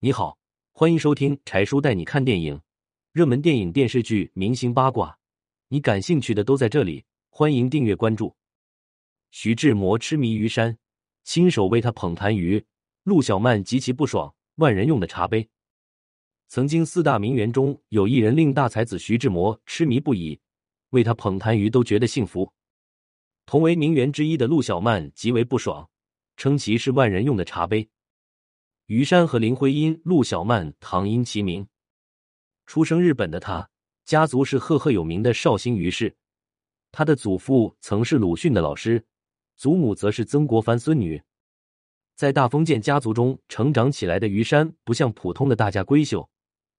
你好，欢迎收听柴叔带你看电影，热门电影、电视剧、明星八卦，你感兴趣的都在这里。欢迎订阅关注。徐志摩痴迷于山，亲手为他捧痰盂。陆小曼极其不爽万人用的茶杯。曾经四大名媛中有一人令大才子徐志摩痴迷不已，为他捧痰盂都觉得幸福。同为名媛之一的陆小曼极为不爽，称其是万人用的茶杯。于山和林徽因、陆小曼唐英齐名，出生日本的他，家族是赫赫有名的绍兴于氏。他的祖父曾是鲁迅的老师，祖母则是曾国藩孙女。在大封建家族中成长起来的于山，不像普通的大家闺秀，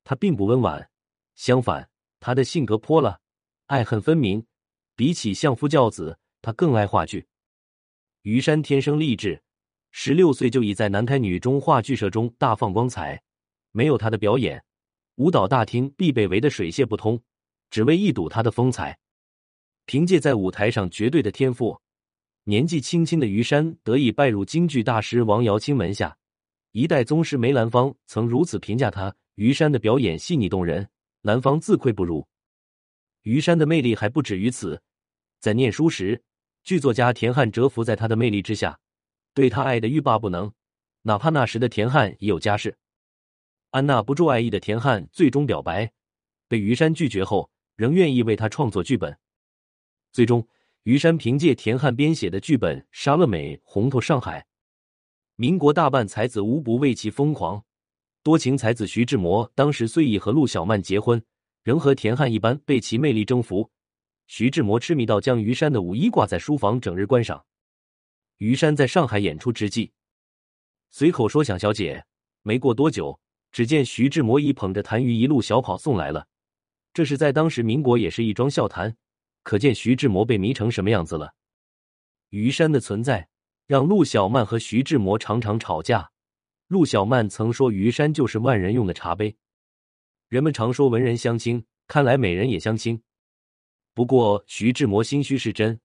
他并不温婉，相反，他的性格泼辣，爱恨分明。比起相夫教子。他更爱话剧。于山天生丽质，十六岁就已在南开女中话剧社中大放光彩。没有他的表演，舞蹈大厅必被围得水泄不通，只为一睹他的风采。凭借在舞台上绝对的天赋，年纪轻轻的于山得以拜入京剧大师王瑶卿门下。一代宗师梅兰芳曾如此评价他：于山的表演细腻动人，兰芳自愧不如。于山的魅力还不止于此，在念书时。剧作家田汉折服在他的魅力之下，对他爱的欲罢不能。哪怕那时的田汉已有家室，安娜不住爱意的田汉最终表白，被于山拒绝后，仍愿意为他创作剧本。最终，于山凭借田汉编写的剧本杀了美，红透上海。民国大半才子无不为其疯狂。多情才子徐志摩当时虽已和陆小曼结婚，仍和田汉一般被其魅力征服。徐志摩痴迷到将于山的舞衣挂在书房，整日观赏。于山在上海演出之际，随口说想小姐。没过多久，只见徐志摩已捧着痰盂一路小跑送来了。这是在当时民国也是一桩笑谈，可见徐志摩被迷成什么样子了。于山的存在让陆小曼和徐志摩常常吵架。陆小曼曾说于山就是万人用的茶杯。人们常说文人相亲，看来美人也相亲。不过，徐志摩心虚是真，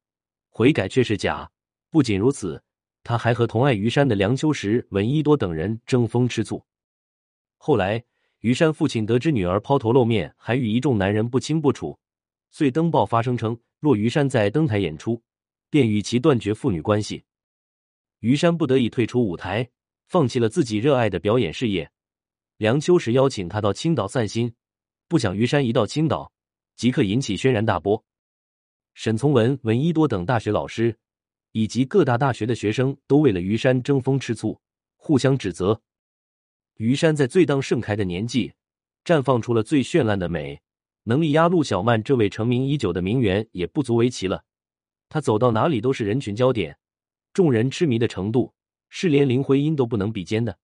悔改却是假。不仅如此，他还和同爱于山的梁秋实、闻一多等人争风吃醋。后来，于山父亲得知女儿抛头露面，还与一众男人不清不楚，遂登报发声称，若于山在登台演出，便与其断绝父女关系。于山不得已退出舞台，放弃了自己热爱的表演事业。梁秋实邀请他到青岛散心，不想于山一到青岛。即刻引起轩然大波，沈从文、闻一多等大学老师以及各大大学的学生都为了于山争风吃醋，互相指责。于山在最当盛开的年纪，绽放出了最绚烂的美，能力压陆小曼这位成名已久的名媛也不足为奇了。她走到哪里都是人群焦点，众人痴迷的程度是连林徽因都不能比肩的。